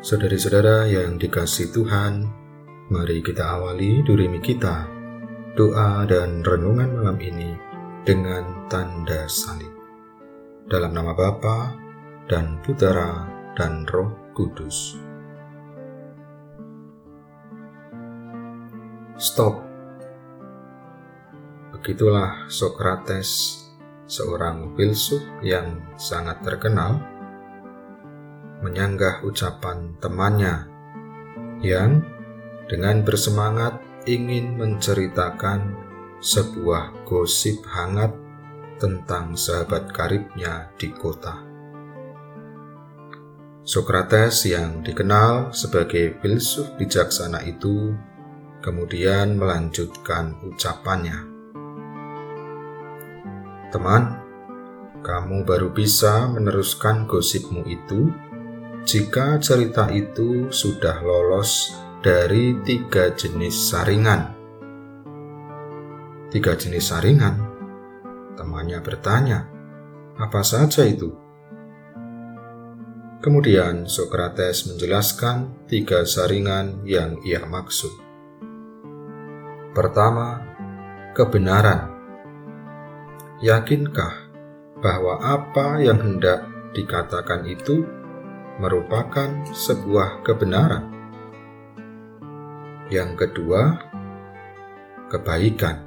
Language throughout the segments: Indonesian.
Saudari-saudara yang dikasih Tuhan, mari kita awali durimi kita, doa dan renungan malam ini dengan tanda salib. Dalam nama Bapa dan Putera dan Roh Kudus. Stop. Begitulah Sokrates, seorang filsuf yang sangat terkenal menyanggah ucapan temannya yang dengan bersemangat ingin menceritakan sebuah gosip hangat tentang sahabat karibnya di kota. Sokrates yang dikenal sebagai filsuf bijaksana itu kemudian melanjutkan ucapannya. Teman, kamu baru bisa meneruskan gosipmu itu jika cerita itu sudah lolos dari tiga jenis saringan. Tiga jenis saringan? Temannya bertanya, apa saja itu? Kemudian Sokrates menjelaskan tiga saringan yang ia maksud. Pertama, kebenaran. Yakinkah bahwa apa yang hendak dikatakan itu merupakan sebuah kebenaran. Yang kedua, kebaikan.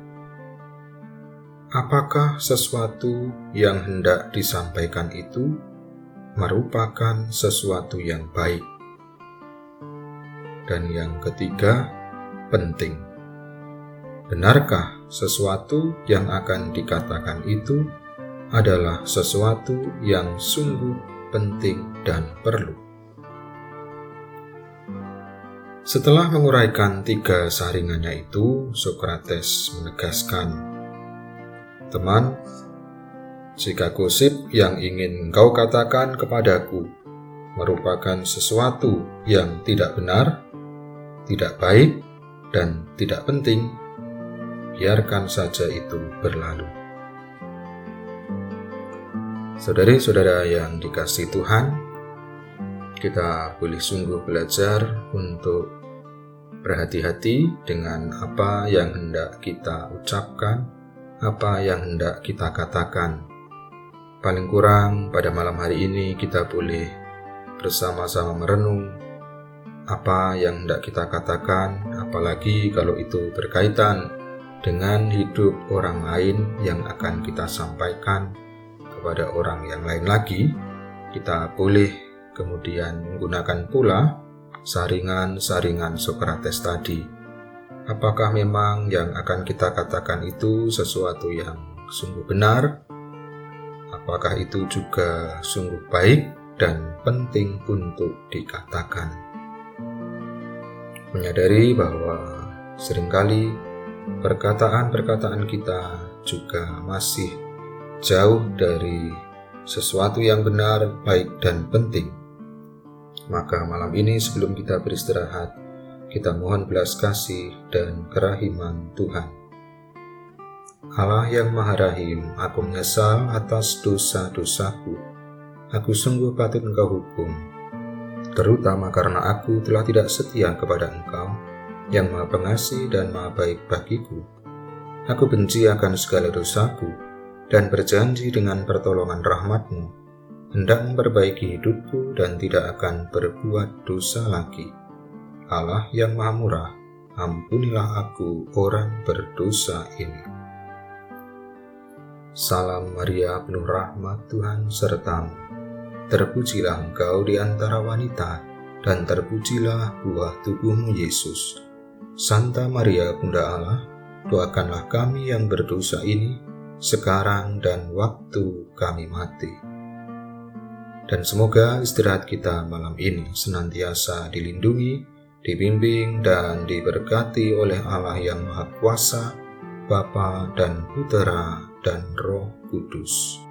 Apakah sesuatu yang hendak disampaikan itu merupakan sesuatu yang baik? Dan yang ketiga, penting. Benarkah sesuatu yang akan dikatakan itu adalah sesuatu yang sungguh penting, dan perlu. Setelah menguraikan tiga saringannya itu, Sokrates menegaskan, "Teman, jika gosip yang ingin engkau katakan kepadaku merupakan sesuatu yang tidak benar, tidak baik, dan tidak penting, biarkan saja itu berlalu." Saudari-saudara yang dikasih Tuhan, kita boleh sungguh belajar untuk berhati-hati dengan apa yang hendak kita ucapkan, apa yang hendak kita katakan. Paling kurang pada malam hari ini kita boleh bersama-sama merenung apa yang hendak kita katakan, apalagi kalau itu berkaitan dengan hidup orang lain yang akan kita sampaikan kepada orang yang lain lagi, kita boleh kemudian menggunakan pula saringan-saringan Sokrates tadi. Apakah memang yang akan kita katakan itu sesuatu yang sungguh benar? Apakah itu juga sungguh baik dan penting untuk dikatakan? Menyadari bahwa sering kali perkataan-perkataan kita juga masih jauh dari sesuatu yang benar, baik, dan penting. Maka malam ini sebelum kita beristirahat, kita mohon belas kasih dan kerahiman Tuhan. Allah yang Maha Rahim, aku menyesal atas dosa-dosaku. Aku sungguh patut engkau hukum, terutama karena aku telah tidak setia kepada engkau, yang maha pengasih dan maha baik bagiku. Aku benci akan segala dosaku, dan berjanji dengan pertolongan rahmatmu, hendak memperbaiki hidupku dan tidak akan berbuat dosa lagi. Allah yang maha murah, ampunilah aku orang berdosa ini. Salam Maria penuh rahmat Tuhan sertamu. Terpujilah engkau di antara wanita, dan terpujilah buah tubuhmu Yesus. Santa Maria Bunda Allah, doakanlah kami yang berdosa ini, sekarang dan waktu kami mati. Dan semoga istirahat kita malam ini senantiasa dilindungi, dibimbing, dan diberkati oleh Allah yang Maha Kuasa, Bapa dan Putera dan Roh Kudus.